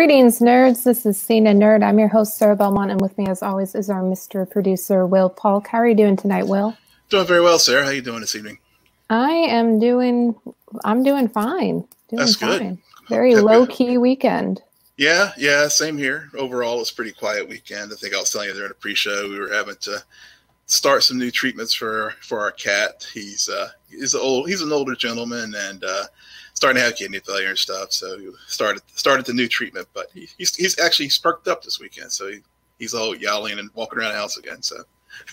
Greetings, nerds. This is Scene N Nerd. I'm your host, Sarah Belmont, and with me, as always, is our Mr. Producer, Will Polk. How are you doing tonight, Will? Doing very well, Sarah. How are you doing this evening? I am doing. I'm doing fine. Doing That's fine. good. Very low key weekend. Yeah, yeah, same here. Overall, it's a pretty quiet weekend. I think I was telling you during a pre-show we were having to start some new treatments for for our cat. He's uh he's old. He's an older gentleman and uh, starting to have kidney failure and stuff. So he started started the new treatment, but he, he's he's actually sparked up this weekend. So he, he's all yowling and walking around the house again. So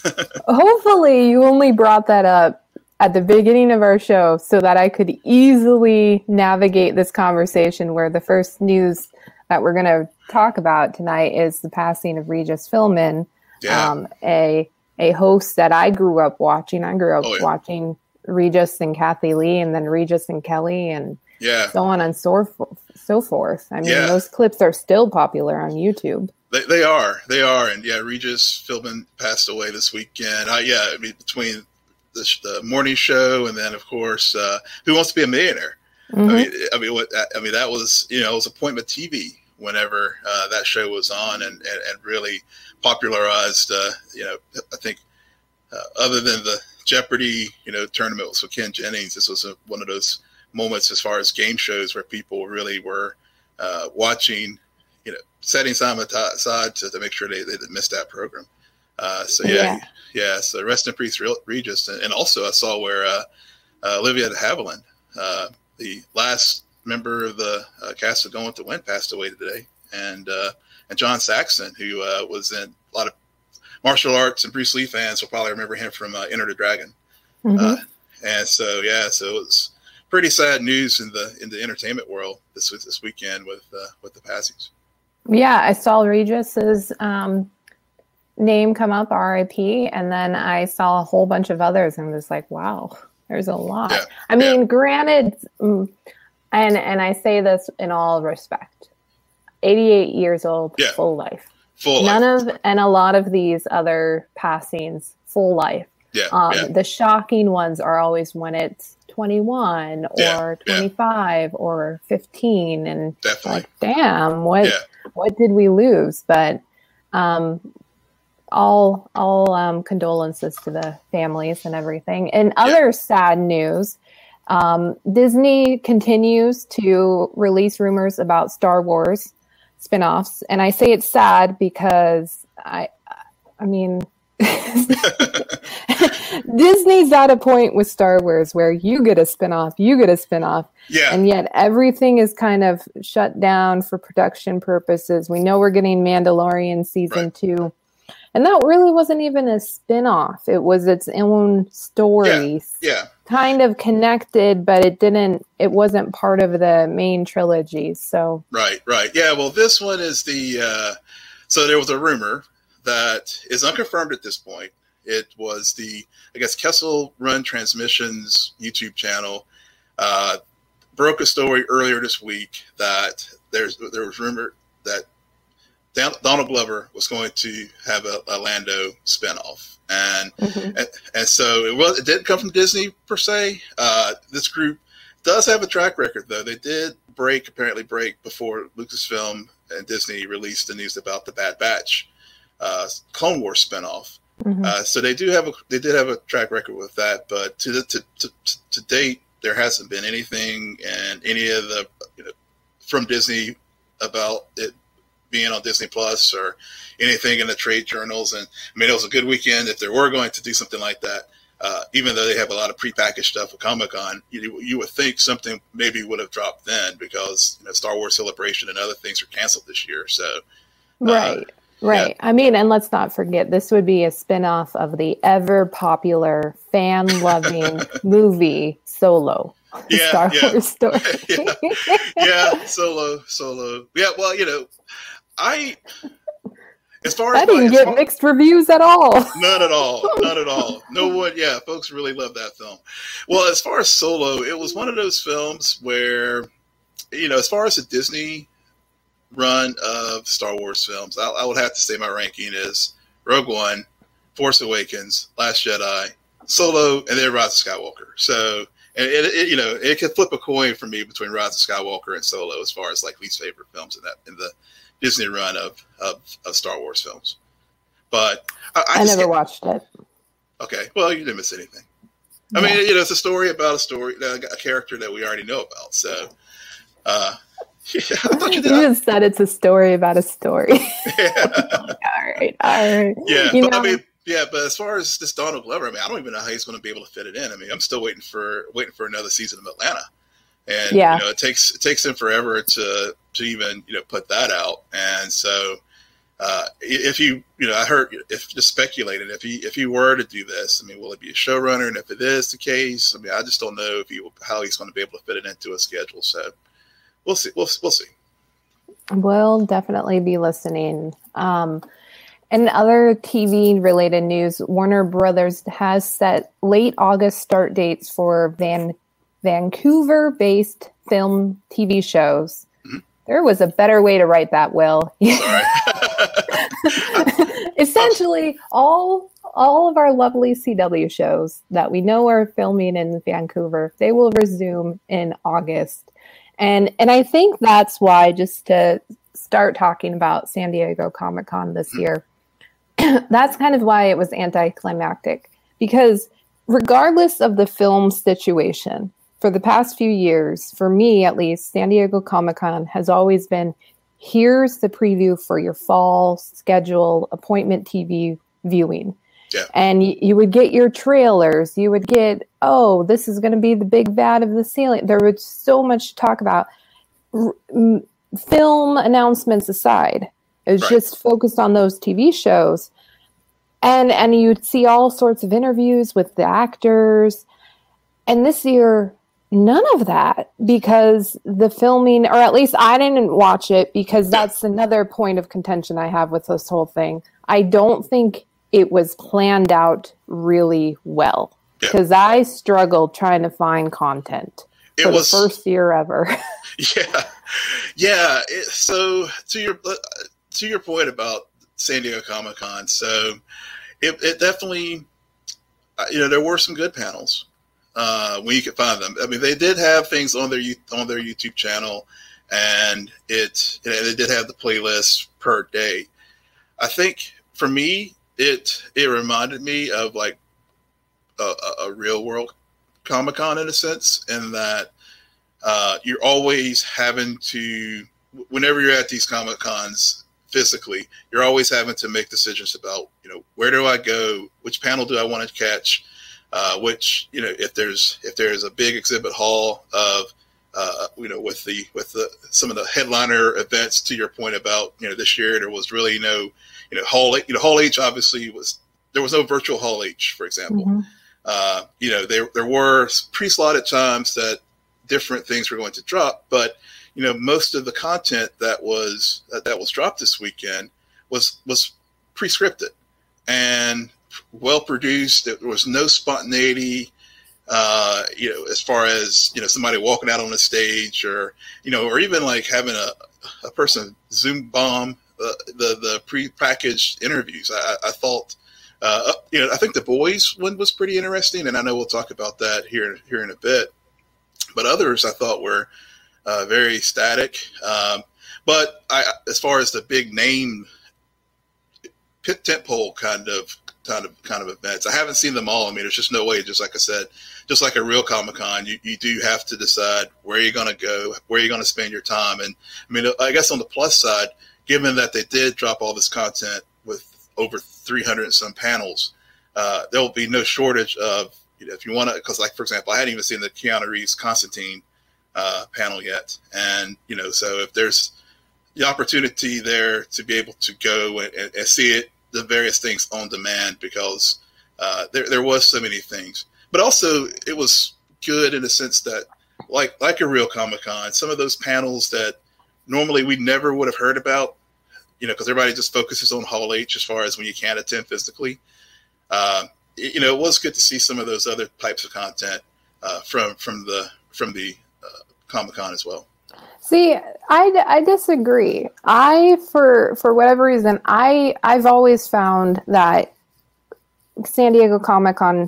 Hopefully, you only brought that up at the beginning of our show so that I could easily navigate this conversation where the first news that we're going to talk about tonight is the passing of Regis Philbin, yeah, um, a a host that I grew up watching. I grew up Oh, yeah. watching Regis and Kathie Lee, and then Regis and Kelly, and yeah. so on and so forth. So forth. I mean, Yeah. those clips are still popular on YouTube. They, they are, they are, and yeah, Regis Philbin passed away this weekend. I, yeah, I mean between the, sh- the morning show and then of course, uh, Who Wants to Be a Millionaire? Mhm. I mean, I mean, what I mean that was you know it was appointment TV whenever uh, that show was on and and, and really popularized. Uh, you know, I think uh, other than the Jeopardy you know tournament with Ken Jennings, this was a, one of those moments as far as game shows where people really were uh, watching. You know, setting time aside to, to make sure they, they didn't miss that program. Uh, so yeah, Yeah. yeah, So rest in peace, Regis, and, and also I saw where uh, uh, Olivia de Havilland, uh, the last member of the uh, cast of Gone with the Wind, passed away today, and uh, and John Saxon, who uh, was in a lot of martial arts and Bruce Lee fans will probably remember him from uh, Enter the Dragon. Mhm. Uh, and so yeah, so it was pretty sad news in the in the entertainment world this this weekend with uh, with the passings. Yeah, I saw Regis's um, name come up, RIP, and then I saw a whole bunch of others, and was like, wow, there's a lot. Yeah, I mean, granted, mm, and and I say this in all respect, 88 years old, Yeah. full life. Full None life. of and a lot of these other passings, full life. yeah, Um, yeah, The shocking ones are always when it's 21 or Yeah, yeah. 25 or 15, and definitely. like, damn, what Yeah. what did we lose? But um, all all um, condolences to the families and everything. And other sad news. Um, Disney continues to release rumors about Star Wars spin-offs, and I say it's sad because I, I mean, Disney's at a point with Star Wars where you get a spin-off, you get a spin-off, yeah, and yet everything is kind of shut down for production purposes. We know we're getting Mandalorian season Right. two. And that really wasn't even a spin-off. It was its own story. yeah, Kind of connected, but it didn't it wasn't part of the main trilogy. So right, right. Yeah, well, this one is the. Uh, so there was a rumor that is unconfirmed at this point. It was the, I guess, Kessel Run Transmissions YouTube channel uh, broke a story earlier this week that there's there was rumor that Donald Glover was going to have a, a Lando spinoff, and, mm-hmm. and and so it was. It didn't come from Disney per se. Uh, this group does have a track record, though. They did break apparently break before Lucasfilm and Disney released the news about the Bad Batch uh, Clone Wars spinoff. Mm-hmm. Uh, so they do have a they did have a track record with that, but to the, to, to, to date there hasn't been anything and any of the you know, from Disney about it being on Disney Plus or anything in the trade journals. And I mean, it was a good weekend. If they were going to do something like that, uh, even though they have a lot of prepackaged stuff with Comic Con, you, you would think something maybe would have dropped then because you know Star Wars Celebration and other things are canceled this year. So, uh, right. Right. Yeah. I mean, and let's not forget, this would be a spin-off of the ever popular, fan-loving movie Solo. Yeah, Star yeah. Wars story. yeah. yeah, Solo, Solo. Yeah, well, you know, I as far as I didn't my, get far, mixed reviews at all. None at all. None at all. No one. Yeah, folks really love that film. Well, as far as Solo, it was one of those films where, you know, as far as the Disney run of Star Wars films, I, I would have to say my ranking is Rogue One, Force Awakens, Last Jedi, Solo, and then Rise of Skywalker. So, and it, it, you know, it could flip a coin for me between Rise of Skywalker and Solo as far as like least favorite films in that in the Disney run of of, of Star Wars films. But I, I, I never watched it. Okay, well, you didn't miss anything. I yeah. mean, you know, it's a story about a story, a character that we already know about. So, uh, yeah, I thought you, did. you just said it's a story about a story. Yeah. all right, all right. Yeah, you but know, I mean, yeah, but as far as this Donald Glover, I mean, I don't even know how he's going to be able to fit it in. I mean, I'm still waiting for waiting for another season of Atlanta, and yeah. you know, it takes it takes him forever to to even you know put that out, and so. Uh, if you, you know, I heard if just speculating if he if he were to do this, I mean, will it be a showrunner? And if it is the case, I mean, I just don't know if he how he's going to be able to fit it into a schedule. So we'll see. We'll we'll see. We'll definitely be listening. Um, and other TV related news, Warner Brothers has set late August start dates for Van Vancouver based film TV shows. Mm-hmm. There was a better way to write that, Will. Essentially, all all of our lovely CW shows that we know are filming in Vancouver, they will resume in August. And and I think that's why just to start talking about San Diego Comic Con this mm-hmm. year, that's kind of why it was anticlimactic because regardless of the film situation, for the past few years, for me at least, San Diego Comic Con has always been here's the preview for your fall schedule appointment TV viewing. Yeah. And you would get your trailers. You would get, oh, this is going to be the big bad of the ceiling. There was so much to talk about. R- m- film announcements aside, it was right. just focused on those TV shows. And and you'd see all sorts of interviews with the actors. And this year, none of that because the filming, or at least I didn't watch it because that's another point of contention I have with this whole thing. I don't think it was planned out really well because yeah. I struggled trying to find content it for was, the first year ever. yeah, yeah. It, so to your uh, to your point about San Diego Comic Con, so it, it definitely, uh, you know, there were some good panels uh, when you could find them. I mean, they did have things on their on their YouTube channel, and it they did have the playlist per day. I think for me, it it reminded me of like a, a real world Comic Con in a sense, in that uh, you're always having to, whenever you're at these Comic Cons physically, you're always having to make decisions about, you know, where do I go? Which panel do I want to catch? Uh, which, you know, if there's if there's a big exhibit hall of uh, you know, with the with the some of the headliner events. To your point about you know this year, there was really no you know Hall you know Hall H obviously was there was no virtual Hall H, for example. Mm-hmm. Uh, you know there there were pre-slotted times that different things were going to drop, but you know most of the content that was that, that was dropped this weekend was was pre-scripted and well produced. There was no spontaneity. Uh, you know, as far as you know, somebody walking out on the stage, or you know, or even like having a a person zoom bomb uh, the the pre-packaged interviews. I, I thought, uh, you know, I think the boys one was pretty interesting, and I know we'll talk about that here here in a bit. But others I thought were uh, very static. Um, but I, as far as the big name pit tentpole kind of kind of kind of events, I haven't seen them all. I mean, there's just no way. Just like I said, just like a real Comic Con, you, you do have to decide where you're going to go, where you're going to spend your time. And I mean, I guess on the plus side, given that they did drop all this content with over 300 and some panels, uh, there will be no shortage of you know, if you want to, because like for example, I hadn't even seen the Keanu Reeves Constantine uh, panel yet, and you know, so if there's the opportunity there to be able to go and, and, and see it, the various things on demand, because uh, there there was so many things, but also it was good in the sense that like like a real Comic Con, some of those panels that normally we never would have heard about, you know, because everybody just focuses on Hall H as far as when you can't attend physically. Uh, you know, it was good to see some of those other types of content uh, from from the from the uh, Comic Con as well. See, I, I disagree. I for for whatever reason, I I've always found that San Diego Comic Con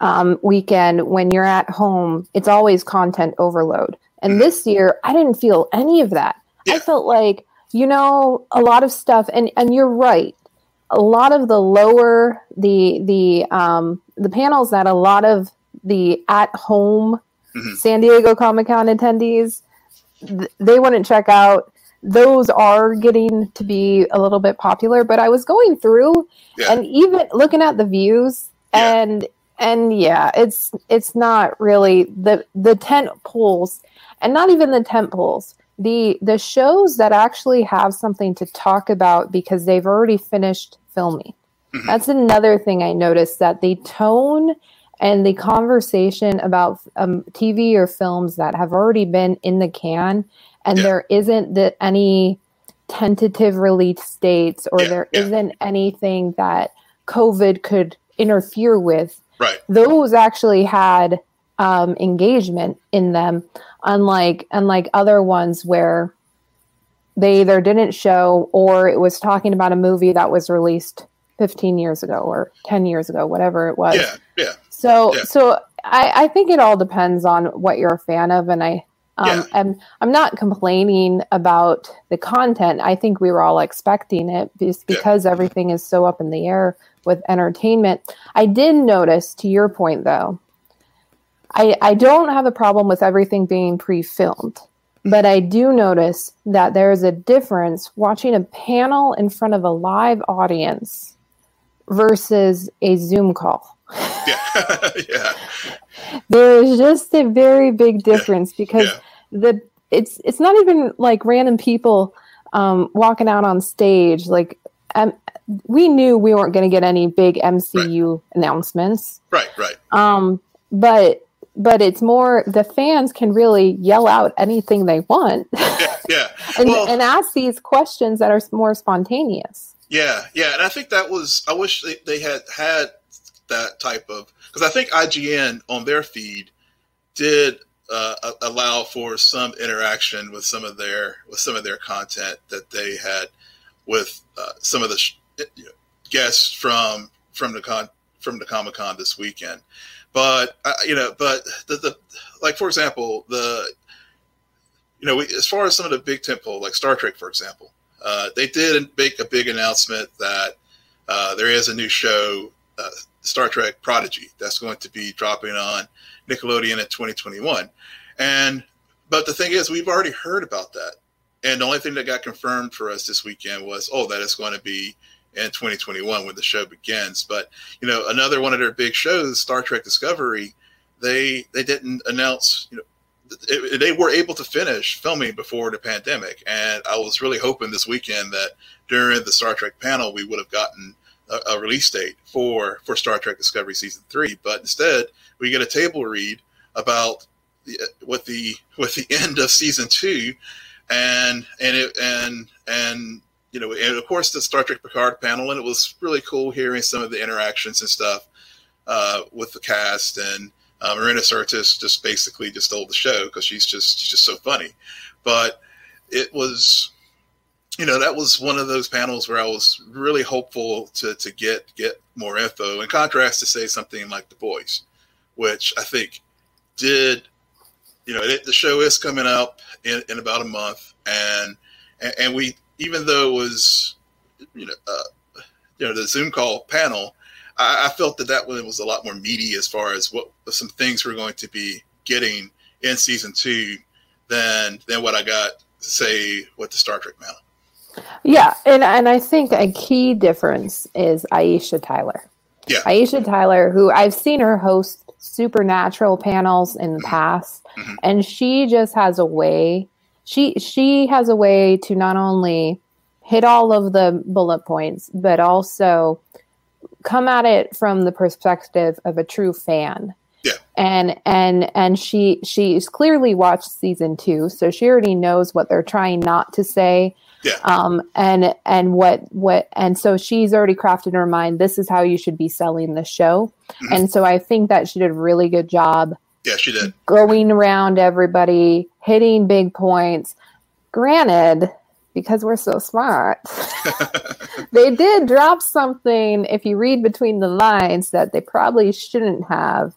um, weekend when you're at home, it's always content overload. And mm-hmm. this year, I didn't feel any of that. I felt like you know a lot of stuff, and and you're right a lot of the lower the the um, the panels that a lot of the at home mm-hmm. San Diego Comic Con attendees th- they wouldn't check out. Those are getting to be a little bit popular, but I was going through yeah. and even looking at the views yeah. and and yeah, it's it's not really the the tent poles and not even the tent poles the the shows that actually have something to talk about because they've already finished filming. Mm-hmm. That's another thing I noticed that the tone and the conversation about um, TV or films that have already been in the can, and yeah. there isn't the, any tentative release dates, or yeah, there yeah. not anything that COVID could interfere with. Right. Those actually had um, engagement in them unlike unlike other ones where they either didn't show or it was talking about a movie that was released 15 years ago or 10 years ago whatever it was yeah yeah so yeah. so I, I think it all depends on what you're a fan of and i um, yeah. I'm, I'm not complaining about the content. I think we were all expecting it just because yeah. everything is so up in the air with entertainment. I did notice, to your point though, I, I don't have a problem with everything being pre-filmed, but I do notice that there is a difference watching a panel in front of a live audience versus a Zoom call. Yeah. yeah. There is just a very big difference yeah. because yeah. the it's it's not even like random people um, walking out on stage like um, we knew we weren't going to get any big MCU right. announcements. Right, right. Um, but but it's more the fans can really yell out anything they want. Yeah, yeah. and, well, and ask these questions that are more spontaneous. Yeah, yeah, and I think that was. I wish they, they had had that type of because I think IGN on their feed did uh, allow for some interaction with some of their with some of their content that they had with uh, some of the sh- guests from from the con from the Comic Con this weekend. But uh, you know, but the, the like for example, the you know, we, as far as some of the big temple like Star Trek, for example, uh, they did make a big announcement that uh, there is a new show, uh, Star Trek Prodigy, that's going to be dropping on Nickelodeon in 2021. And but the thing is, we've already heard about that, and the only thing that got confirmed for us this weekend was, oh, that it's going to be in 2021 when the show begins. But you know, another one of their big shows, Star Trek Discovery, they they didn't announce. You know, it, they were able to finish filming before the pandemic, and I was really hoping this weekend that during the Star Trek panel we would have gotten a, a release date for for Star Trek Discovery season three. But instead, we get a table read about the, with the with the end of season two, and and it and and you know, and of course the Star Trek Picard panel, and it was really cool hearing some of the interactions and stuff uh, with the cast. And uh, Marina Sirtis just basically just stole the show because she's just she's just so funny. But it was you know, that was one of those panels where I was really hopeful to to get get more info. In contrast to say something like The Boys, which I think did, you know, it, the show is coming up in, in about a month, and, and and we even though it was, you know, uh, you know, the Zoom call panel, I, I felt that that one was a lot more meaty as far as what some things we're going to be getting in season two than than what I got say with the Star Trek panel. Yeah, and and I think a key difference is Aisha Tyler. Yeah. Aisha Tyler, who I've seen her host supernatural panels in the Mm-hmm. past, Mhm. and she just has a way. She she has a way to not only hit all of the bullet points, but also come at it from the perspective of a true fan. Yeah. And and and she she's clearly watched season two, so she already knows what they're trying not to say Yeah. um and and what what and so she's already crafted in her mind this is how you should be selling the show Mhm. and so i think that she did a really good job Yeah, she did. going around everybody hitting big points granted because we're so smart they did drop something if you read between the lines that they probably shouldn't have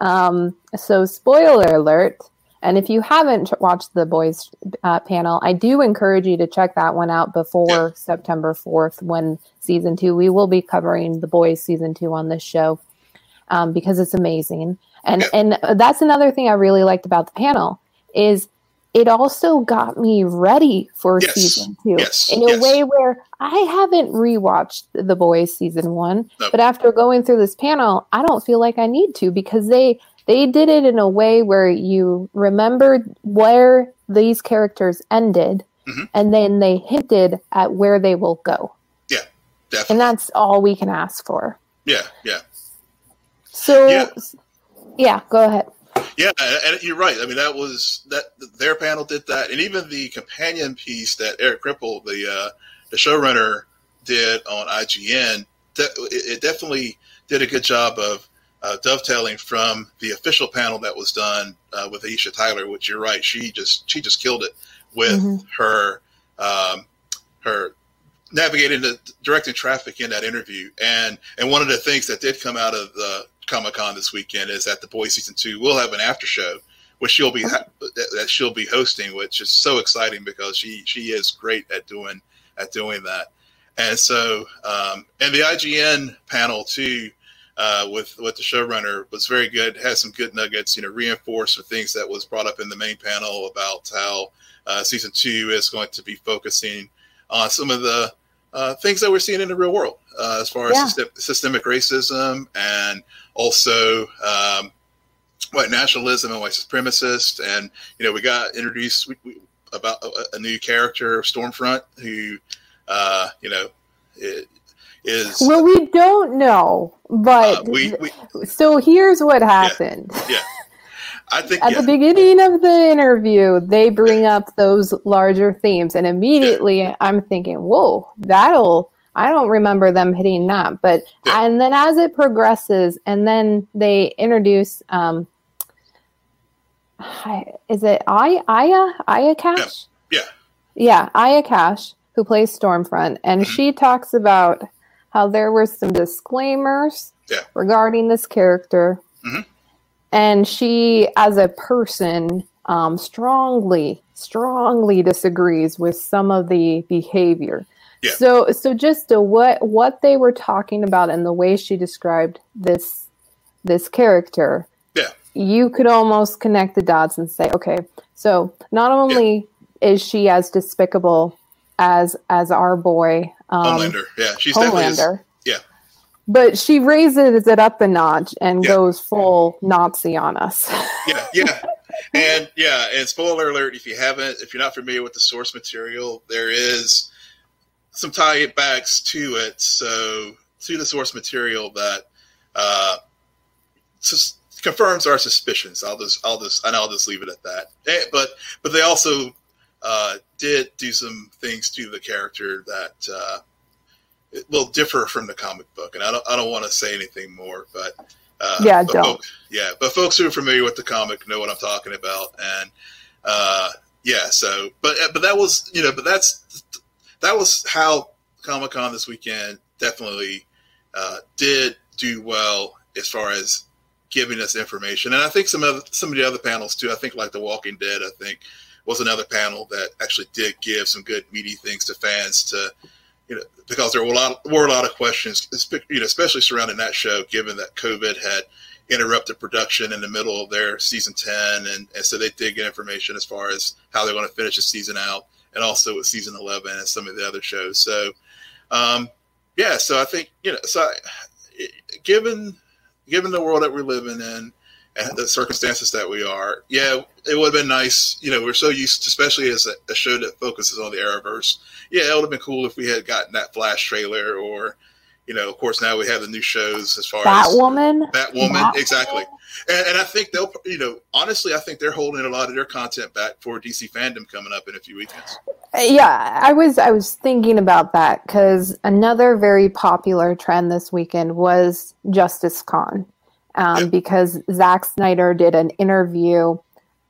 um, so spoiler alert and if you haven't watched the boys uh, panel i do encourage you to check that one out before september 4th when season two we will be covering the boys season two on this show um, because it's amazing and and that's another thing i really liked about the panel is it also got me ready for Yes. season two Yes. in a Yes. way where I haven't rewatched The Boys season one, but after going through this panel, I don't feel like I need to because they they did it in a way where you remembered where these characters ended, Mhm. and then they hinted at where they will go, Yeah. Definitely. and that's all we can ask for. yeah, yeah. So, Yeah. yeah go ahead. Yeah, and you're right. I mean, that was that their panel did that, and even the companion piece that Eric Kripke, the uh, the showrunner, did on IGN. it definitely did a good job of uh, dovetailing from the official panel that was done uh, with Aisha Tyler. Which you're right, she just she just killed it with Mhm. her um, her navigating the directing traffic in that interview. And and one of the things that did come out of the Comic Con this weekend is that the Boys season two will have an after show, which she'll be ha- that, that she'll be hosting, which is so exciting because she she is great at doing at doing that. And so, um, and the IGN panel too, uh, with with the showrunner was very good. Had some good nuggets, you know, reinforced the things that was brought up in the main panel about how uh, season two is going to be focusing on some of the uh, things that we're seeing in the real world, uh, as far as Yeah. system, systemic racism and also um, white nationalism and white supremacist. And you know, we got introduced we, we, about a, a new character, Stormfront, who uh, you know i- is Well, we don't know, but uh, we, we so here's what happened. Yeah, I think At yeah, the beginning of the interview, they bring up those larger themes, and immediately I'm thinking, "Whoa, that'll." I don't remember them hitting that, but Yeah. and then as it progresses, and then they introduce, um, is it I Aya Aya Cash? Yeah. yeah, Aya Cash, who plays Stormfront, and Mhm. she talks about how there were some disclaimers Yeah. regarding this character Mhm. and she as a person um, strongly strongly disagrees with some of the behavior Yeah. so so just to what what they were talking about and the way she described this this character Yeah. you could almost connect the dots and say okay so not only is she as despicable as as our boy um, Homelander. Yeah, she's Homelander. yeah. But she raises it up a notch and Yeah. goes full Nazi on us. yeah, yeah. And yeah, and spoiler alert: if you haven't, if you're not familiar with the source material, there is some tie backs to it. So to the source material that uh, sus- confirms our suspicions. I'll just, I'll just, and I'll just leave it at that. Eh, but, but they also uh, did do some things to the character that uh, it will differ from the comic book, and I don't, I don't want to say anything more, but. Uh, Yeah, but don't. folks- yeah, but folks who are familiar with the comic know what I'm talking about, and uh, yeah. So, but but that was you know, but that's that was how Comic Con this weekend definitely uh, did do well as far as giving us information. And I think some of some of the other panels too. I think like The Walking Dead. I think was another panel that actually did give some good meaty things to fans to you know because there were a lot were a lot of questions, you know, especially surrounding that show, given that COVID had interrupted production in the middle of their season 10 and, and so they did get information as far as how they're going to finish the season out and also with season 11 and some of the other shows. So um, yeah so i think you know so I, given given the world that we're living in the circumstances that we are, yeah, it would have been nice. You know, we're so used, to, especially as a, a, show that focuses on the Arrowverse. Yeah, it would have been cool if we had gotten that Flash trailer, or you know, of course, now we have the new shows as far Batwoman. as Batwoman, Batwoman, exactly. And, and I think they'll, you know, honestly, I think they're holding a lot of their content back for DC FanDome coming up in a few weekends. Yeah, I was I was thinking about that because another very popular trend this weekend was Justice Con, um, because Zack Snyder did an interview.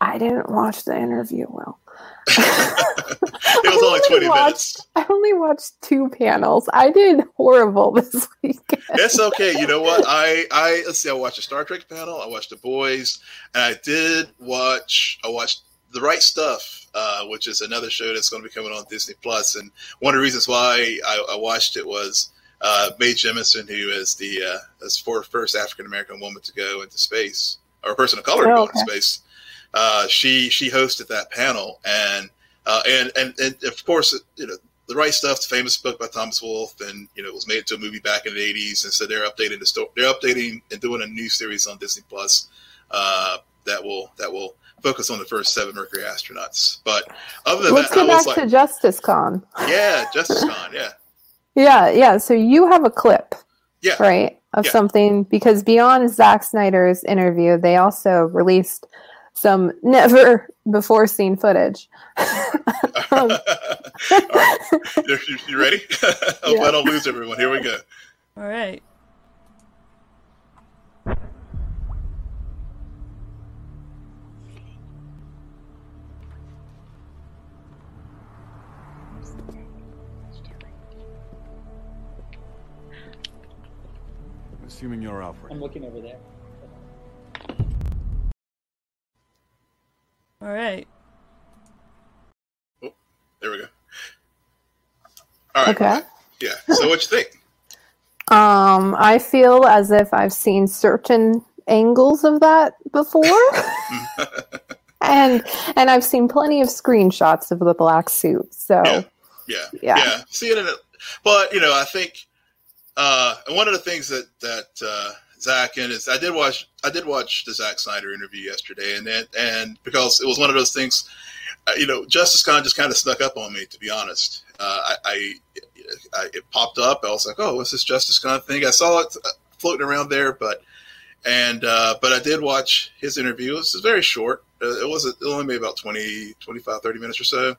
I didn't watch the interview well. it was only 20 watched, minutes. I only watched two panels. I did horrible this weekend. That's okay. You know what? I I let's see. I watched a Star Trek panel. I watched The Boys, and I did watch. I watched The Right Stuff, uh, which is another show that's going to be coming on Disney Plus. And one of the reasons why I, I watched it was uh, Mae Jemison, who is the uh, is for first African American woman to go into space, or a person of color oh, to go okay. into space. Uh, she she hosted that panel, and uh, and and and of course, you know, the right stuff, the famous book by Thomas Wolfe, and you know, it was made into a movie back in the '80s, and so they're updating the story. They're updating and doing a new series on Disney Plus uh, that will that will focus on the first seven Mercury astronauts. But other than let's that, go back like, to Justice Con. Yeah, Justice Con. Yeah. Yeah, yeah. So you have a clip, yeah, right, of yeah. something because beyond Zack Snyder's interview, they also released some never before seen footage. um, right. you, you, ready? Hope yeah. I don't lose everyone. Here we go. All right. Assuming you're Alfred. I'm looking over there. All right. Oh, there we go. All right. Okay. Yeah. So what you think? Um, I feel as if I've seen certain angles of that before. and and I've seen plenty of screenshots of the black suit. So yeah, yeah, yeah. yeah. Seeing it, but you know, I think uh, one of the things that that uh, Zack and is I did watch I did watch the Zack Snyder interview yesterday, and and because it was one of those things, uh, you know, Justice Con just kind of snuck up on me. To be honest, uh, I, I, I, it popped up. I was like, oh, what's this Justice Con thing? I saw it uh, floating around there, but and uh, but I did watch his interview. It was very short. It was it only maybe about 20, 25, 30 minutes or so.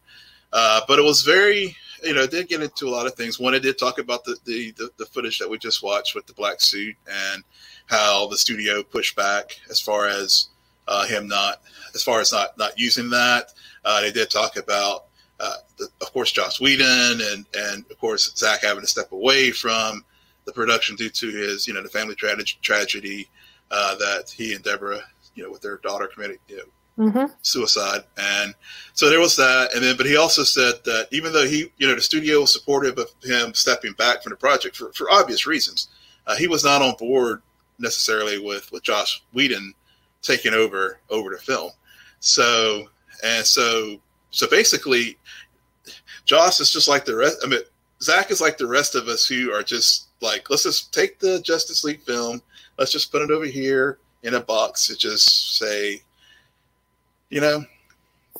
Uh, but it was very, you know, did get into a lot of things. One, it did talk about the, the, the, the, footage that we just watched with the black suit and how the studio pushed back as far as uh, him not, as far as not not using that. Uh, they did talk about, uh, the, of course, Joss Whedon and and of course Zack having to step away from the production due to his, you know, the family tra- tragedy uh, that he and Deborah, you know, with their daughter committed, you know, Mm-hmm. suicide. And so there was that. And then, but he also said that even though he, you know, the studio was supportive of him stepping back from the project for, for obvious reasons, uh, he was not on board necessarily with, with Joss Whedon taking over, over the film. So, and so, so basically Joss is just like the rest. I mean, Zack is like the rest of us who are just like, let's just take the Justice League film. Let's just put it over here in a box and just say, you know?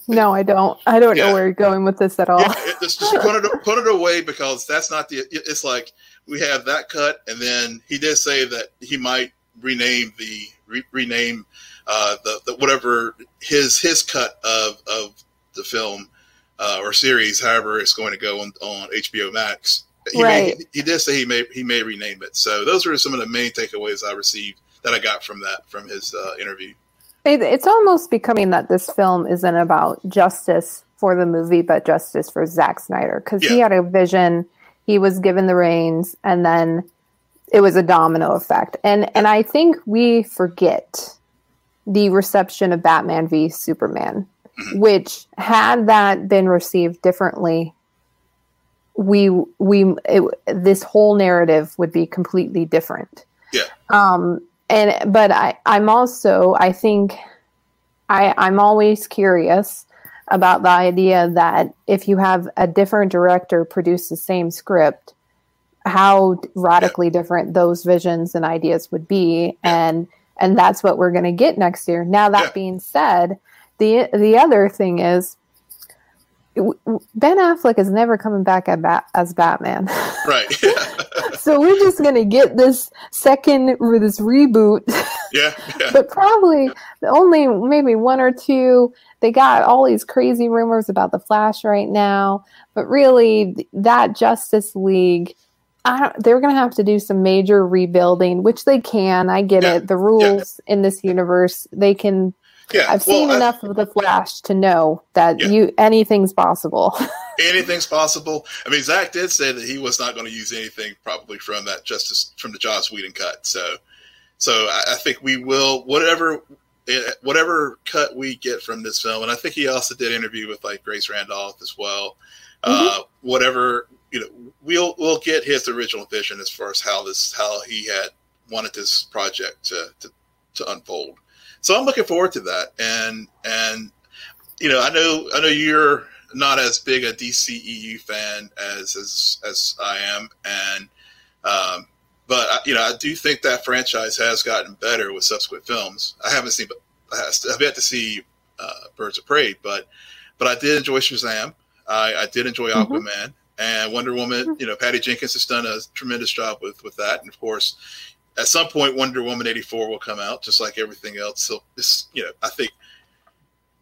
No, I don't. I don't yeah. know where you're going with this at all. Yeah, just, just put it put it away because that's not the. It's like we have that cut, and then he did say that he might rename the re, rename uh, the, the whatever his his cut of of the film uh, or series, however it's going to go on, on HBO Max. He, right. may, he did say he may he may rename it. So those were some of the main takeaways I received that I got from that from his uh, interview. It, it's almost becoming that this film isn't about justice for the movie, but justice for Zack Snyder because he had a vision. He was given the reins, and then it was a domino effect. And and I think we forget the reception of Batman v Superman, Mhm. which had that been received differently, we we it, this whole narrative would be completely different. Yeah. Um. And but I I'm also I think I I'm always curious about the idea that if you have a different director produce the same script, how radically different those visions and ideas would be, and and that's what we're going to get next year. Now that being said, the the other thing is. Ben Affleck is never coming back at Bat- as Batman, Right. so we're just gonna get this second or this reboot yeah. Yeah. but probably only maybe one or two. They got all these crazy rumors about the Flash right now, but really, that Justice League, I don't, they're going to have to do some major rebuilding, which they can. I get Yeah, it. The rules in this universe, they can. Yeah. I've seen I- enough of the Flash to know that Yeah. you anything's possible. anything's possible. I mean, Zack did say that he was not going to use anything probably from that Justice from the Joss Whedon cut. So, so I, I think we will whatever eh, whatever cut we get from this film, and I think he also did interview with like Grace Randolph as well. Uh, whatever you know, we'll we'll get his original vision as far as how this how he had wanted this project to to, to unfold. So I'm looking forward to that, and and you know, I know I know you're not as big a DCEU fan as as as I am, and um, but I- you know, I do think that franchise has gotten better with subsequent films. I haven't seen, but I've yet to see uh, Birds of Prey, but but I did enjoy Shazam. I, I did enjoy Mhm. Aquaman and Wonder Woman. You know, Patty Jenkins has done a tremendous job with with that, and of course, at some point, Wonder Woman eighty four will come out, just like everything else. So this, you know, I think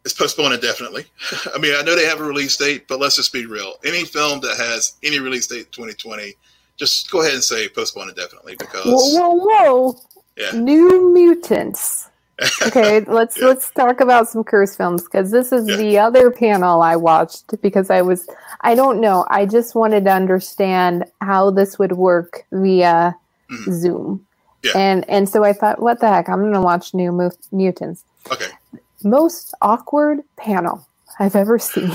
it's postponed indefinitely. I mean, I know they have a release date, but let's just be real. Any film that has any release date 2020, just go ahead and say postpone indefinitely because whoa, whoa, whoa! yeah, New Mutants. okay let's Yeah. let's talk about some curse films because this is Yeah. the other panel i watched because i was i don't know i just wanted to understand how this would work via Mhm. zoom Yeah. and and so i thought what the heck i'm gonna watch new Mu- mutants okay. most awkward panel i've ever seen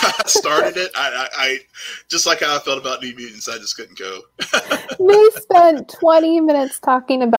I started it. I, I, I just like how I felt about New Mutants. I just couldn't go. they spent 20 minutes talking about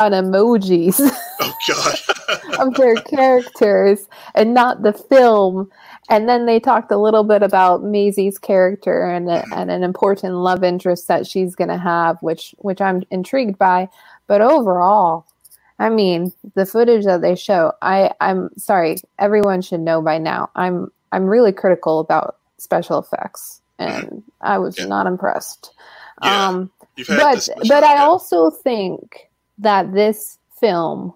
on emojis Oh God. of their characters and not the film. And then they talked a little bit about Maisie's character and, a, and an important love interest that she's going to have, which which I'm intrigued by. But overall, I mean, the footage that they show, I I'm sorry, everyone should know by now. I'm I'm really critical about special effects, and I was Yeah. not impressed. Yeah. Um, but but I also think that this film,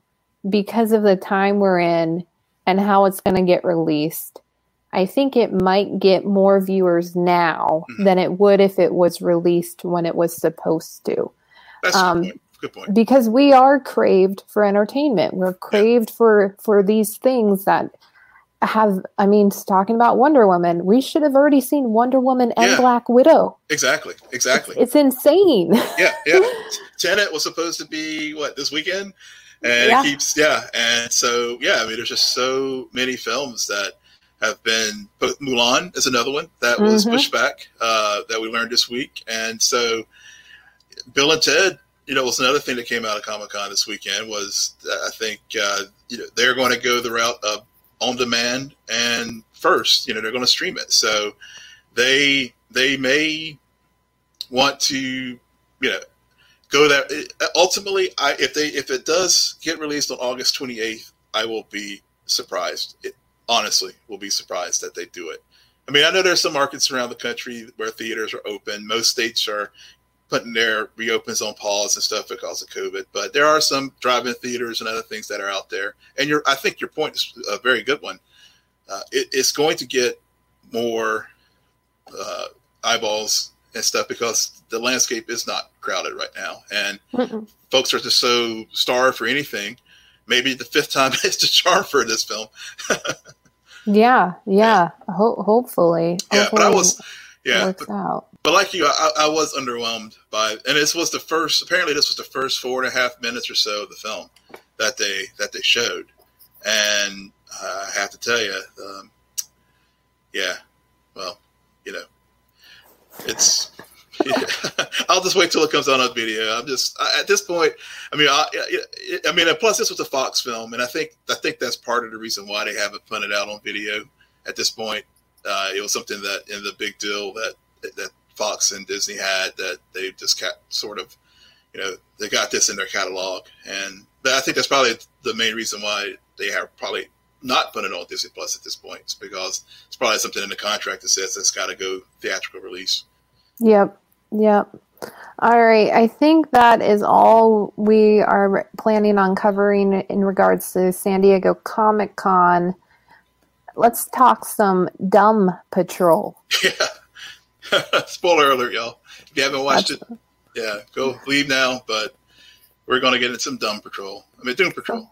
because of the time we're in and how it's going to get released, I think it might get more viewers now Mhm. than it would if it was released when it was supposed to. That's a um, good point. Good point. Because we are craved for entertainment. We're craved for for these things that have I mean, talking about Wonder Woman, we should have already seen Wonder Woman and Yeah. Black Widow. Exactly. Exactly. It's insane. yeah, yeah. Tenet was supposed to be what this weekend, and Yeah. it keeps yeah. And so yeah, I mean, there's just so many films that have been Mulan is another one that was mm-hmm. pushed back uh, that we learned this week, and so Bill and Ted, you know, was another thing that came out of Comic Con this weekend was I think uh, you know they're going to go the route of on demand and first, you know, they're going to stream it, so they they may want to you know go that ultimately I if they if it does get released on August 28th I will be surprised. It, honestly will be surprised that they do it. I mean I know there's some markets around the country where theaters are open. Most states are putting their reopens on pause and stuff because of COVID but there are some drive-in theaters and other things that are out there and your I think your point is a very good one uh, it, it's going to get more uh, eyeballs and stuff because the landscape is not crowded right now, and Mm-mm. folks are just so starved for anything. Maybe the fifth time is the charm for this film. yeah, yeah. Ho- hopefully, yeah. Hopefully but I was, yeah, works but, out. But like you, I, I, was underwhelmed by, and this was the first. Apparently, this was the first four and a half minutes or so of the film that they that they showed, and I have to tell you, um, yeah, well, you know, it's yeah. I'll just wait till it comes out on video. I'm just I, at this point. I mean, I, I mean, plus this was a Fox film, and I think I think that's part of the reason why they haven't put it out on video at this point. Uh, it was something that in the big deal that that Fox and Disney had that they just kept sort of, you know, they got this in their catalog, and but I think that's probably the main reason why they have probably not put it on Disney Plus at this point. It's because it's probably something in the contract that says it's got to go theatrical release. Yep. Yep. All right. I think that is all we are planning on covering in regards to San Diego Comic Con. Let's talk some Dumb Patrol. Yeah. Spoiler alert, y'all. If you haven't watched That's... it, yeah, go leave now. But we're going to get into some Dumb Patrol. I mean, Doom Patrol.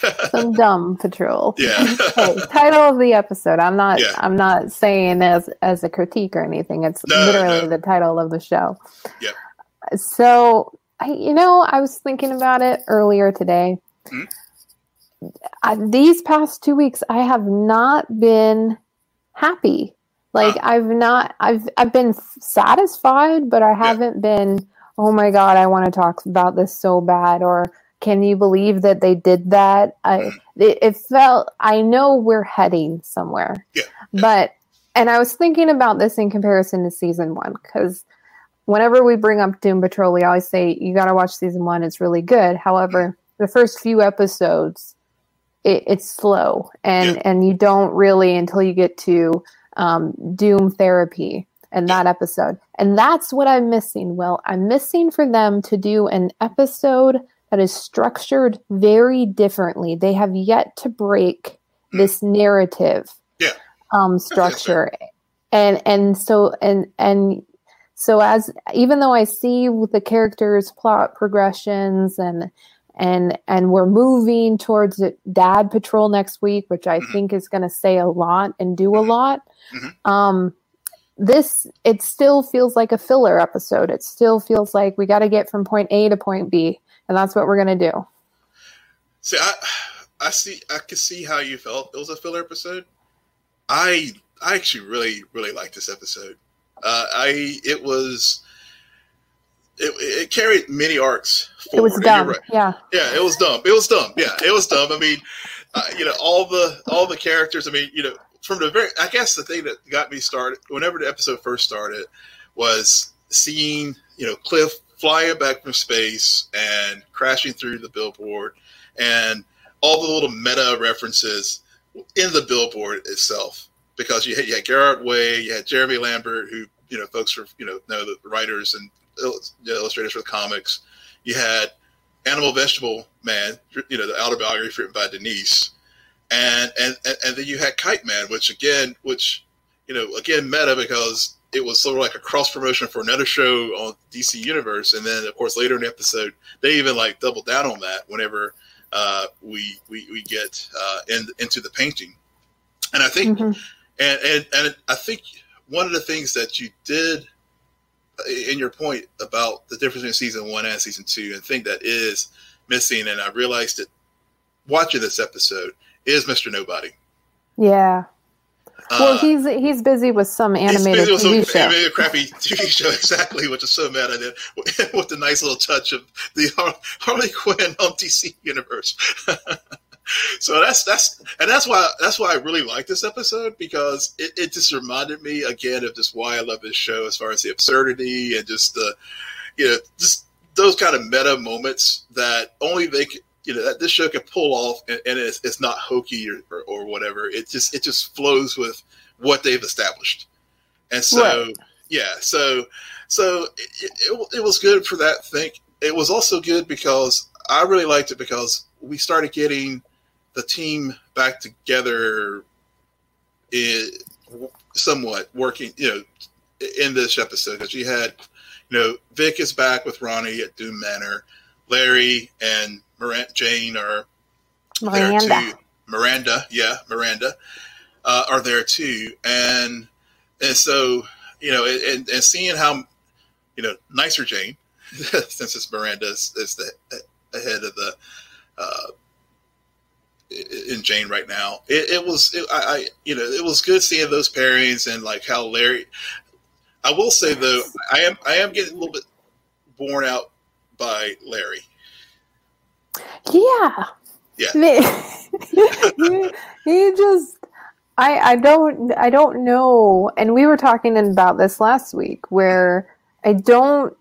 some dumb patrol. Yeah. title of the episode. I'm not. Yeah. I'm not saying as as a critique or anything. It's no, literally no. the title of the show. Yeah. So I, you know, I was thinking about it earlier today. Mm-hmm. I, these past two weeks, I have not been happy. Like I've not. I've I've been satisfied, but I haven't yeah. been. Oh my god, I want to talk about this so bad, or can you believe that they did that? I, it, it felt, I know we're heading somewhere. Yeah. But, and I was thinking about this in comparison to season one, because whenever we bring up Doom Patrol, we always say, you got to watch season one. It's really good. However, the first few episodes, it, it's slow and, yeah. and you don't really until you get to um, Doom Therapy and that episode. And that's what I'm missing. Well, I'm missing for them to do an episode that is structured very differently. They have yet to break this narrative yeah. um, structure. And and so and and so as even though I see with the characters plot progressions and and and we're moving towards dad patrol next week which i mm-hmm. think is going to say a lot and do a mm-hmm. lot mm-hmm. um this it still feels like a filler episode it still feels like we got to get from point a to point b and that's what we're gonna do. See, I, I see, I can see how you felt. It was a filler episode. I, I actually really, really liked this episode. Uh, I, it was, it, it carried many arcs. Forward. It was dumb. Right. Yeah. Yeah, it was dumb. It was dumb. Yeah, it was dumb. I mean, uh, you know, all the all the characters. I mean, you know, from the very, I guess the thing that got me started whenever the episode first started was seeing, you know, Cliff flying back from space and crashing through the billboard and all the little meta references in the billboard itself because you had, you had Gerard Way, you had Jeremy Lambert, who you know folks are you know know the writers and illustrators for the comics. You had Animal Vegetable Man, you know the autobiography written by Denise, and and and, and then you had Kite Man, which again, which you know again meta because it was sort of like a cross promotion for another show on DC Universe, and then of course later in the episode they even like double down on that whenever uh, we, we we get uh, in, into the painting, and I think mm-hmm. and and and I think one of the things that you did in your point about the difference between season one and season two, and think that is missing, and I realized it watching this episode is Mister Nobody. Yeah. well, uh, he's he's busy with some animated TV some show. Animated crappy TV show, exactly, which is so mad at it with the nice little touch of the Harley Quinn on DC universe. so that's that's and that's why that's why I really like this episode because it, it just reminded me again of just why I love this show as far as the absurdity and just the you know just those kind of meta moments that only they can, you know that this show can pull off and, and it's, it's not hokey or, or, or, whatever. It just it just flows with what they've established. And so right. yeah so so it, it, it was good for that think. It was also good because i really liked it because we started getting the team back together is somewhat working you know in this episode because you had you know vic is back with roni at doom manor larry and Miranda, Jane are Miranda. there too. Miranda, yeah, Miranda uh, are there too, and and so you know, and, and seeing how you know nicer Jane, since it's Miranda is, is the head of the uh, in Jane right now. It, it was it, I, I you know it was good seeing those pairings and like how Larry. I will say though, I am I am getting a little bit worn out by Larry. Yeah. Yeah. he, he just I I don't I don't know and we were talking about this last week where I don't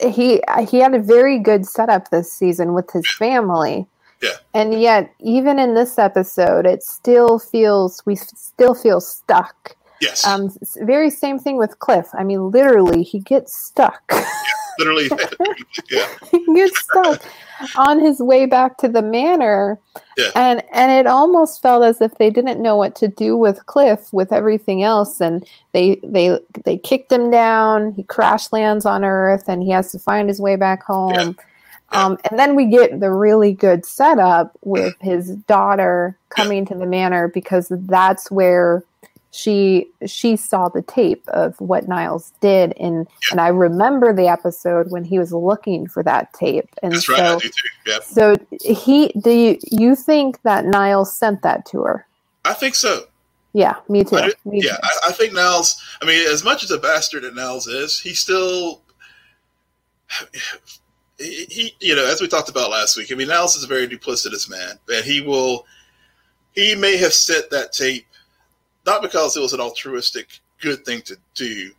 he he had a very good setup this season with his family. Yeah. And yet even in this episode it still feels we still feel stuck. Yes. Um very same thing with Cliff. I mean literally he gets stuck. Yeah, literally yeah. he gets stuck on his way back to the manor. Yeah. And and it almost felt as if they didn't know what to do with Cliff with everything else and they they they kicked him down, he crash lands on Earth and he has to find his way back home. Yeah. Um, and then we get the really good setup with his daughter coming to the manor because that's where she she saw the tape of what Niles did and and I remember the episode when he was looking for that tape and That's so right, I do too. Yeah. so he do you you think that Niles sent that to her? I think so. Yeah, me too. I me yeah, too. I, I, think Niles. I mean, as much as a bastard that Niles is, he still. He, you know, as we talked about last week. I mean, Niles is a very duplicitous man, and he will. He may have sent that tape not because it was an altruistic good thing to do.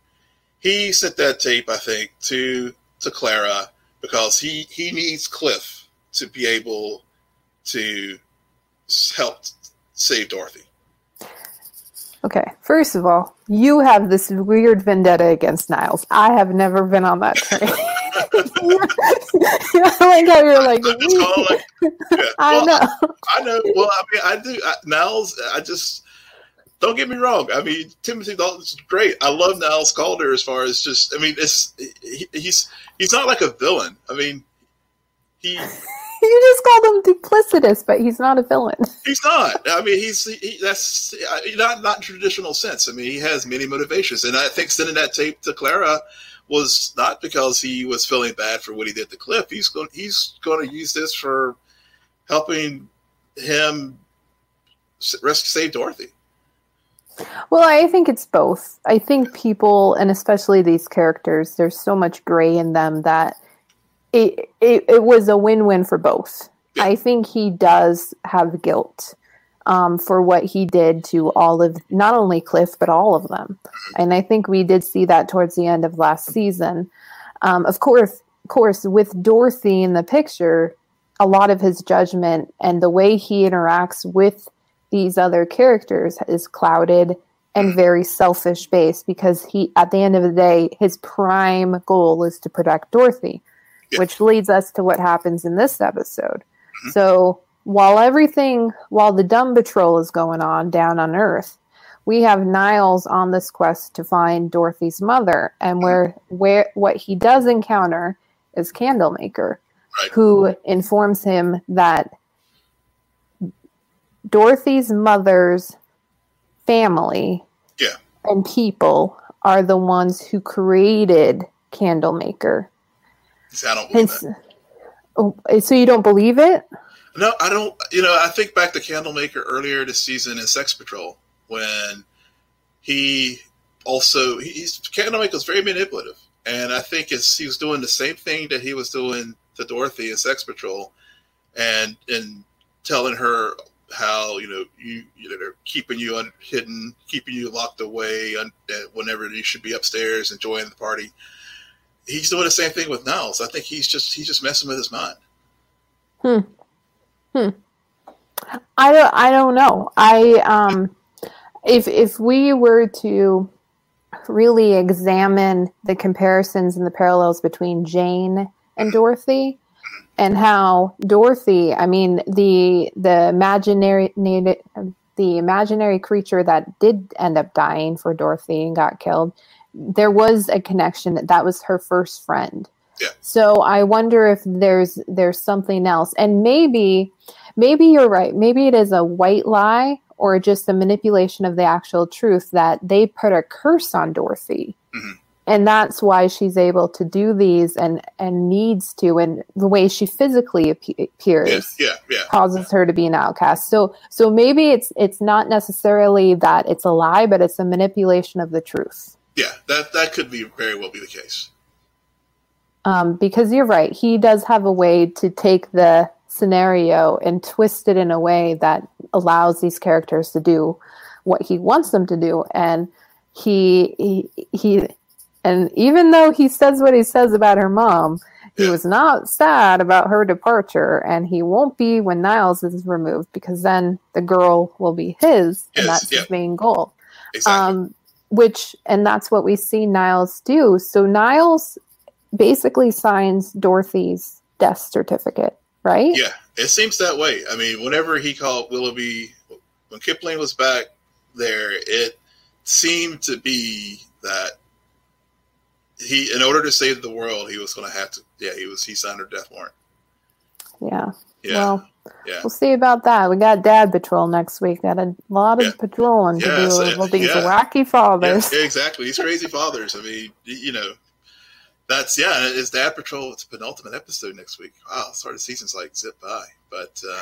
He sent that tape, I think, to to Clara because he he needs Cliff to be able to help save Dorothy. Okay, first of all, you have this weird vendetta against Niles. I have never been on that train. I like how you're like, like yeah. I well, know. I, I, know. Well, I mean, I do. I, Niles, I just don't get me wrong. I mean, Timothy Dalton's great. I love Niles Caulder as far as just. I mean, it's he, he's he's not like a villain. I mean, he. you just called him duplicitous, but he's not a villain. He's not. I mean, he's he, that's not not traditional sense. I mean, he has many motivations, and I think sending that tape to Clara was not because he was feeling bad for what he did to Cliff. He's going he's going to use this for helping him rescue save Dorothy. Well, I think it's both. I think people, and especially these characters, there's so much gray in them that it it, it was a win win for both. Yeah. I think he does have guilt um, for what he did to all of not only Cliff but all of them, and I think we did see that towards the end of last season. Um, of course, of course, with Dorothy in the picture, a lot of his judgment and the way he interacts with these other characters is clouded and very selfish based because he at the end of the day his prime goal is to protect dorothy which leads us to what happens in this episode mm-hmm. so while everything while the dumb patrol is going on down on earth we have niles on this quest to find dorothy's mother and where where what he does encounter is candlemaker right. who informs him that Dorothy's mother's family yeah. and people are the ones who created Candlemaker. I don't believe. Oh, so you don't believe it? No, I don't. You know, I think back to Candlemaker earlier this season in Sex Patrol when he also he's Michael's very manipulative, and I think it's he was doing the same thing that he was doing to Dorothy in Sex Patrol, and and telling her how you know you you know they're keeping you un- hidden, keeping you locked away un- whenever you should be upstairs enjoying the party. He's doing the same thing with Niles. I think he's just he's just messing with his mind. Hmm. Hmm. I don't. I don't know. I um, if if we were to really examine the comparisons and the parallels between Jane and Dorothy, and how Dorothy, I mean the the imaginary the imaginary creature that did end up dying for Dorothy and got killed, there was a connection that that was her first friend. Yeah. So I wonder if there's there's something else, and maybe maybe you're right. Maybe it is a white lie or just a manipulation of the actual truth that they put a curse on Dorothy. Mm-hmm. And that's why she's able to do these and and needs to, and the way she physically appears yeah, yeah, yeah, causes her to be an outcast. So so maybe it's it's not necessarily that it's a lie, but it's a manipulation of the truth. Yeah, that that could be very well be the case. Um, because you're right, he does have a way to take the scenario and twist it in a way that allows these characters to do what he wants them to do and he he, he and even though he says what he says about her mom he was not sad about her departure and he won't be when niles is removed because then the girl will be his and that's yeah. his main goal Exactly. um, which and that's what we see Niles do. So Niles basically signs Dorothy's death certificate, right? Yeah, it seems that way. I mean, whenever he called Willoughby, when Kipling was back there, it seemed to be that he, in order to save the world, he was going to have to. Yeah, he was. He signed her death warrant. Yeah. Yeah, Well, yeah, we'll see about that. We got Dad Patrol next week. Got a lot of Yeah. patrolling to do with these yeah. wacky fathers. yeah, exactly. These crazy fathers. I mean, you know, that's yeah. It's Dad Patrol. It's penultimate episode next week. Wow, sorry, the season's like zip by, but uh,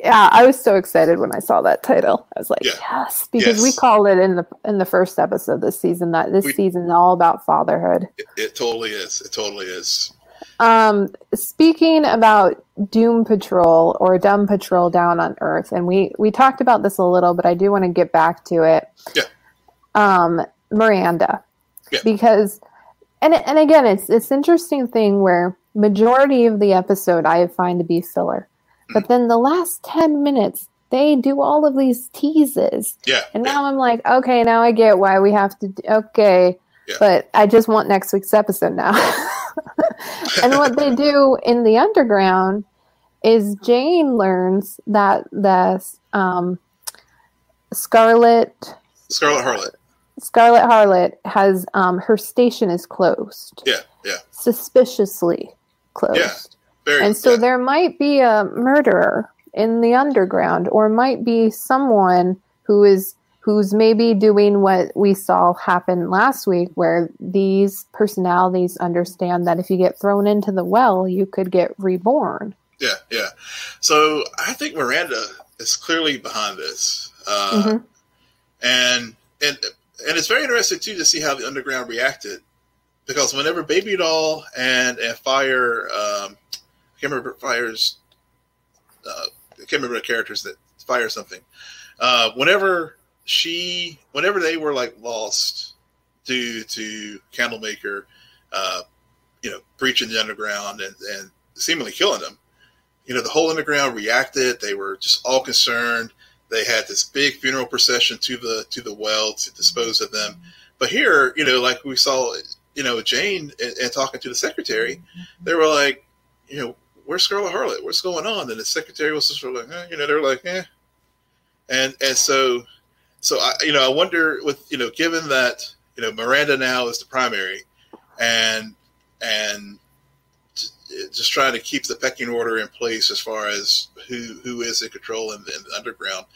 Yeah, I was so excited when I saw that title. I was like, Yeah. yes, because we called it in the in the first episode this season that this We- season is all about fatherhood. it, it totally is. It totally is. Um, speaking about Doom Patrol or Dumb Patrol down on Earth, and we we talked about this a little, but I do want to get back to it. Yeah. Um, Miranda, Yeah. because, and and again, it's this interesting thing where majority of the episode I find to be filler, but then the last ten minutes they do all of these teases, Yeah, and yeah. now I'm like, okay, now I get why we have to. Do, okay, Yeah. but I just want next week's episode now. and what they do in the underground is Jane learns that the um, Scarlet Scarlet Harlot. Scarlet Harlot has um, her station is closed, Yeah, yeah, suspiciously closed. Yeah, very. And so yeah. there might be a murderer in the underground, or might be someone who is who's maybe doing what we saw happen last week, where these personalities understand that if you get thrown into the well, you could get reborn. Yeah, yeah. So I think Miranda is clearly behind this, uh, Mhm. and and and it's very interesting too to see how the underground reacted, because whenever Baby Doll and and Fire, um, I can't remember Fire's, uh, I can't remember the characters that Fire something. Uh, whenever she, whenever they were like lost due to Candlemaker, uh, you know, breaching the underground and and seemingly killing them you know, the whole underground reacted. They were just all concerned. They had this big funeral procession to the to the well to dispose of them. But here, you know, like we saw, you know, Jane and, and talking to the secretary, they were like, you know, where's Scarlet Harlot? What's going on? And the secretary was just sort of like, eh, you know, they're like, eh. And and so, so I, you know, I wonder with you know, given that you know Miranda now is the primary, and and just trying to keep the pecking order in place as far as who who is in control in, in the underground,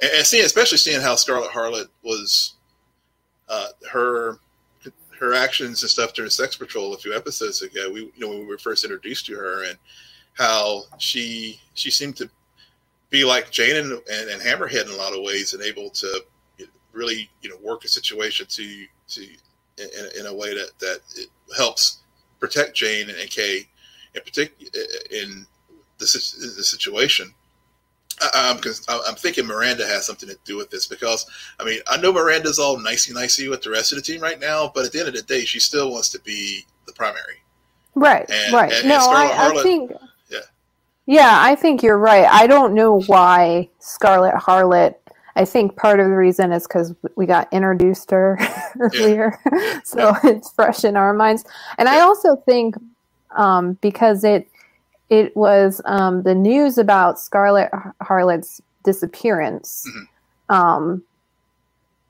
and, and seeing especially seeing how Scarlet Harlot was uh, her her actions and stuff during Sex Patrol a few episodes ago. We you know when we were first introduced to her and how she she seemed to be like Jane and, and, and Hammerhead in a lot of ways and able to really you know work a situation to to in, in a way that that helps protect Jane and Kay in particular in the, the situation. I'm, I'm thinking Miranda has something to do with this because I mean I know Miranda's all nicey nicey with the rest of the team right now, but at the end of the day, she still wants to be the primary. Right, And- right. and- no, and I, I think. Yeah. Yeah, I think you're right. I don't know why Scarlet Harlot. I think part of the reason is because we got introduced her earlier, so it's fresh in our minds. And I also think um, because it it was um, the news about Scarlet Harlot's disappearance Mhm. um,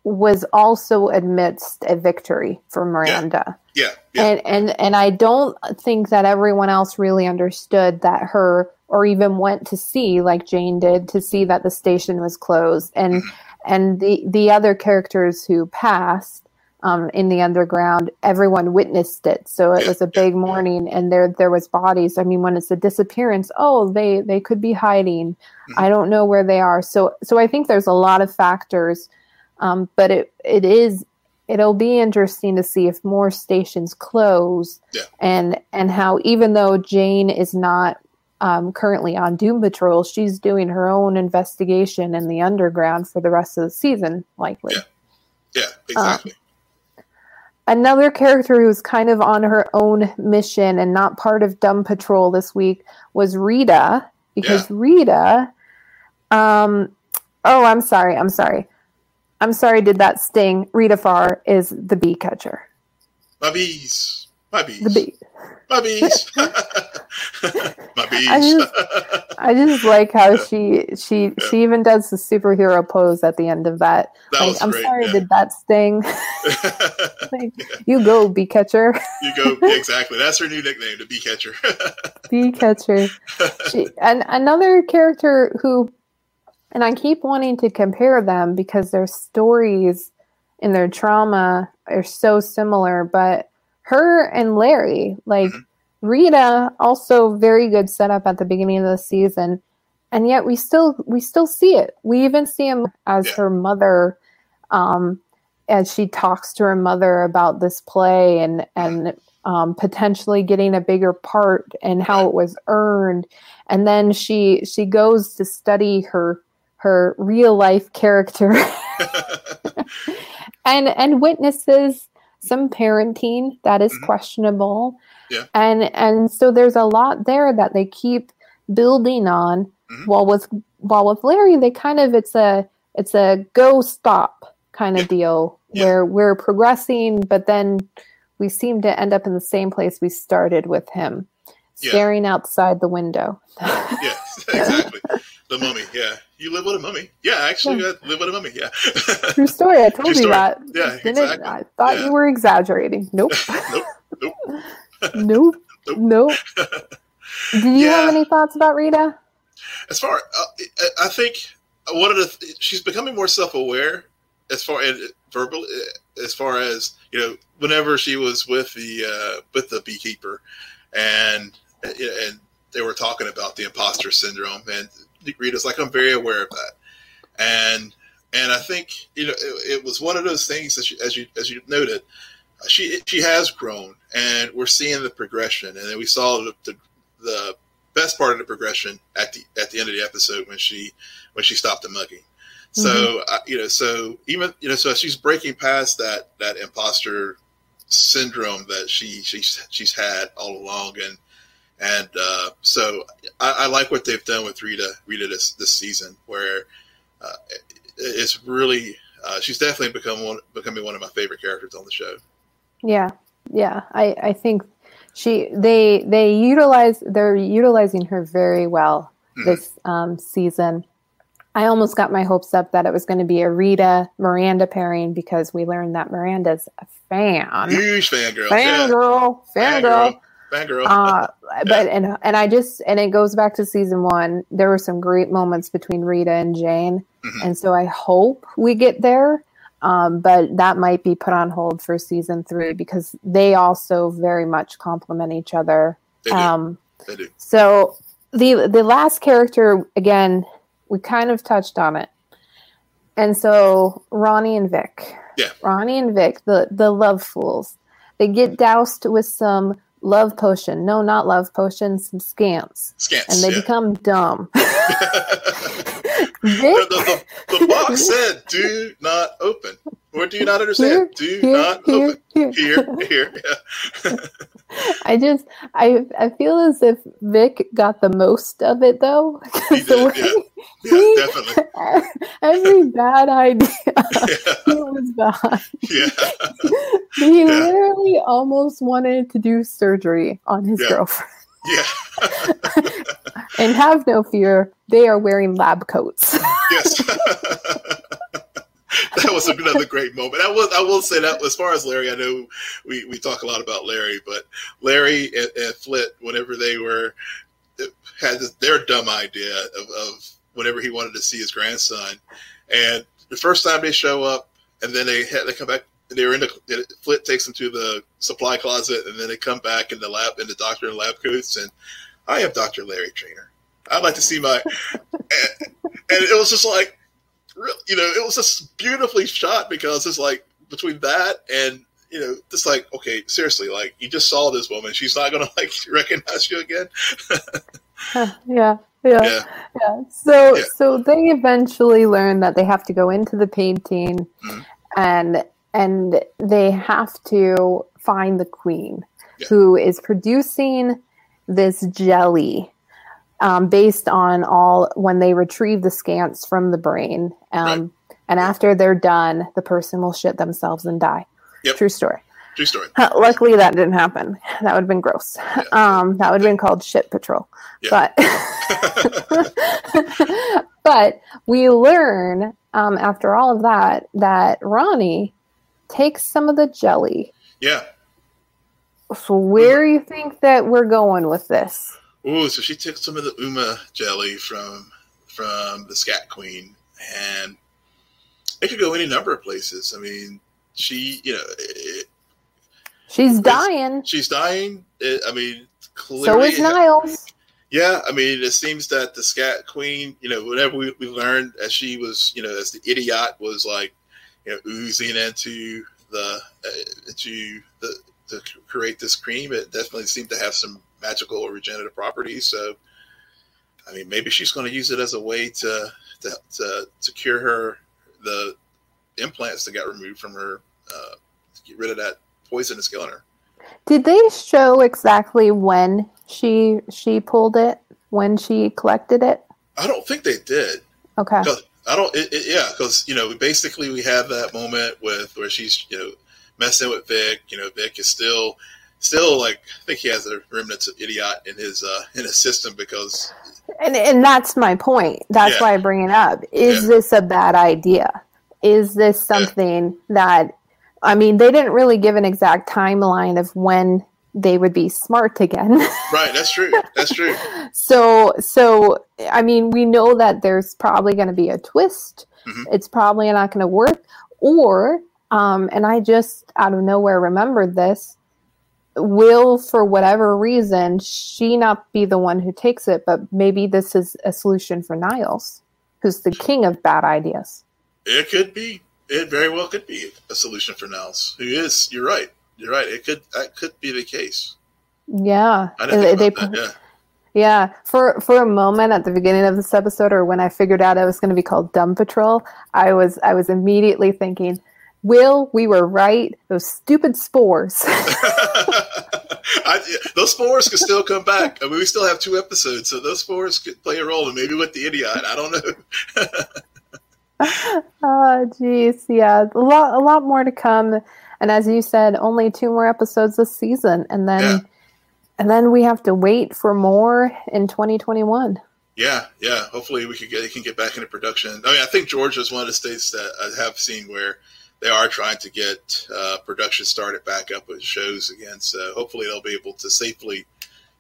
was also amidst a victory for Miranda. Yeah, yeah, and and and I don't think that everyone else really understood that her or even went to see like Jane did to see that the station was closed. And and the the other characters who passed um, in the underground everyone witnessed it so it was a big morning and there there was bodies I mean when it's a disappearance oh they they could be hiding Mhm. I don't know where they are so so I think there's a lot of factors um, but it it is it'll be interesting to see if more stations close Yeah. and and how even though Jane is not um, currently on Doom Patrol, she's doing her own investigation in the underground for the rest of the season, likely. Yeah. yeah, exactly. Another character who's kind of on her own mission and not part of Dumb Patrol this week was Rita, because Rita, um, oh, I'm sorry, I'm sorry. I'm sorry, did that sting? Rita Farr is the bee catcher. my bees, my bees, The bee. My bees, my bees. I just- I just like how she she she even does the superhero pose at the end of that. that like, I'm great. sorry, yeah. did that sting? like, you go, bee catcher, you go exactly. That's her new nickname, the bee catcher. bee catcher. She, and another character who, and I keep wanting to compare them because their stories and their trauma are so similar, but her and Larry, like Mhm. Rita, also very good setup at the beginning of the season, and yet we still we still see it. We even see him as Yeah. her mother, um, as she talks to her mother about this play and and um, potentially getting a bigger part and how it was earned, and then she she goes to study her her real life character and and witnesses some parenting that is Mhm. questionable Yeah. and and so there's a lot there that they keep building on Mhm. while with while with larry they kind of it's a it's a go stop kind of Yeah. deal Yeah. where we're progressing but then we seem to end up in the same place we started with him staring outside the window yeah, exactly. The mummy. Yeah, you live with a mummy. Yeah, actually, I live with a mummy. Yeah. true story i told you that Yeah, exactly. I thought Yeah. you were exaggerating. Nope. Nope. Nope. nope. Nope. Nope. Did you have Yeah. any thoughts about Rita? As far, uh, I- I think one of the she's becoming more self-aware as far as verbal, as far as you know, whenever she was with the uh, with the beekeeper, and and they were talking about the imposter syndrome, and Rita's like, I'm very aware of that, and and I think you know it, it was one of those things that she, as you as you noted, she she has grown, and we're seeing the progression, and then we saw the, the the best part of the progression at the at the end of the episode when she when she stopped the mugging. So uh, you know, so even you know, so she's breaking past that that imposter syndrome that she she's she's had all along, and and uh, so I, I like what they've done with Rita Rita this this season, where uh, it, it's really uh, she's definitely become one becoming one of my favorite characters on the show. Yeah. Yeah. I, I think she they they utilize they're utilizing her very well Mhm. this um, season. I almost got my hopes up that it was going to be a Rita Miranda pairing because we learned that Miranda's a fan. Huge fangirl, yeah, Fangirl. Fangirl. Uh, but and and I just and it goes back to season one. There were some great moments between Rita and Jane, Mhm. and so I hope we get there. Um, but that might be put on hold for season three because they also very much complement each other. they do, Um, they do. so the the last character again, we kind of touched on it. and so Roni and Vic. Yeah. Roni and Vic, the the love fools. They get doused with some love potion. No, not love potion, some scamps. Scants. And they yeah. become dumb. the, the, the, box said, "Do not open." Or do you not understand? Here, do here, not here, open. here. Here, here. Yeah. I just I I feel as if Vic got the most of it though. He did, way yeah, he- definitely. Every bad idea he was behind. Yeah. He Yeah. literally almost wanted to do surgery on his Yeah. girlfriend. Yeah. And have no fear, they are wearing lab coats. yes. that was another great moment. I will I will say that as far as Larry, I know we, we talk a lot about Larry, but Larry and, and Flit, whenever they were had this, their dumb idea of, of whenever he wanted to see his grandson, and the first time they show up, and then they had they come back. They were in the Flit takes them to the supply closet, and then they come back in the lab in the doctor in lab coats, and I am Doctor Larry Trainer. I'd like to see my, and, and it was just like, you know, it was just beautifully shot because it's like between that and you know, just like okay, seriously, like you just saw this woman, she's not gonna like recognize you again. yeah, yeah, yeah, Yeah. So, Yeah. so they eventually learn that they have to go into the painting, Mhm. and and they have to find the queen, Yeah. who is producing this jelly. Um, based on all when they retrieve the scants from the brain, um, and after they're done, the person will shit themselves and die. Yep. True story. True story. Luckily, that didn't happen. That would have been gross. Um, that would have been called shit patrol. Yeah. But but we learn um, after all of that that Roni takes some of the jelly. yeah. So where do you think that we're going with this? Ooh, so she took some of the Uma jelly from from the Scat Queen, and it could go any number of places. I mean, she, you know, She's dying. she's dying. It, I mean, clearly, So is Niles. Yeah, I mean, it seems that the Scat Queen, you know, whatever we, we learned as she was, you know, as the idiot was like, you know, oozing into the uh, into the to create this cream, it definitely seemed to have some magical or regenerative properties. So, I mean, maybe she's going to use it as a way to to to, to cure her the implants that got removed from her uh, to get rid of that poison that's killing her. Did they show exactly when she she pulled it? When she collected it? I don't think they did. Okay. I don't, it, it, yeah, because you know, basically we have that moment with where she's you know messing with Vic. You know, Vic is still, still like I think he has a remnants of idiot in his uh in his system because And and that's my point. That's Yeah. why I bring it up. Is Yeah. this a bad idea? Is this something that I mean, they didn't really give an exact timeline of when they would be smart again. right, that's true, that's true. so so I mean, we know that there's probably going to be a twist. Mhm. It's probably not going to work or um and I just out of nowhere remembered this will for whatever reason she not be the one who takes it but maybe this is a solution for niles who's the king of bad ideas It could be, it very well could be a solution for Niles. Who is? You're right. You're right. It could that could be the case. yeah I they, that. Yeah. yeah for for a moment at the beginning of this episode or when i figured out it was going to be called dumb patrol i was i was immediately thinking will we were right those stupid spores I, those spores could still come back. I mean, we still have two episodes, so those spores could play a role, and maybe with the idiot. I don't know. Oh, geez, yeah, a lot, a lot more to come. And as you said, only two more episodes this season, and then, Yeah. and then we have to wait for more in 2021. Yeah, yeah. Hopefully, we can get it can get back into production. I mean, I think Georgia is one of the states that I have seen where they are trying to get uh, production started back up with shows again. So hopefully, they'll be able to safely,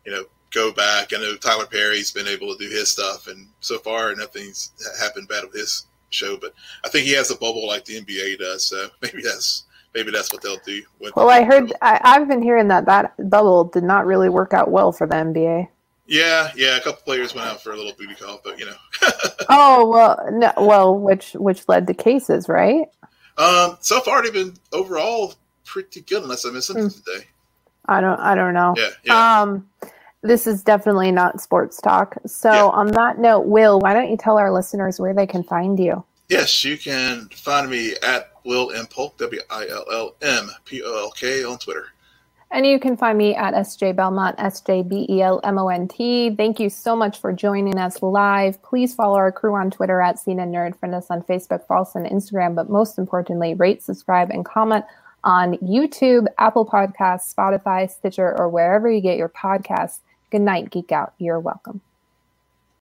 you know, go back. I know Tyler Perry's been able to do his stuff, and so far nothing's happened bad with his show. But I think he has a bubble like the NBA does. So maybe that's maybe that's what they'll do. With Well, I heard I, I've been hearing that that bubble did not really work out well for the NBA. Yeah, yeah, a couple players went out for a little booty call, but you know. oh well, no, well, which which led to cases, right? Um, so far they've been overall pretty good, unless I missed something mm. today. I don't, I don't know. Yeah, yeah. Um, this is definitely not sports talk. So, yeah. on that note, Will, why don't you tell our listeners where they can find you? Yes, you can find me at Will M Polk, W I L L M P O L K on Twitter. And you can find me at SJ Belmont, S J B E L M O N T. Thank you so much for joining us live. Please follow our crew on Twitter at Scene N Nerd, friend us on Facebook, follow us on Instagram, but most importantly, rate, subscribe, and comment on YouTube, Apple Podcasts, Spotify, Stitcher, or wherever you get your podcasts. Good night, Geek Out. You're welcome.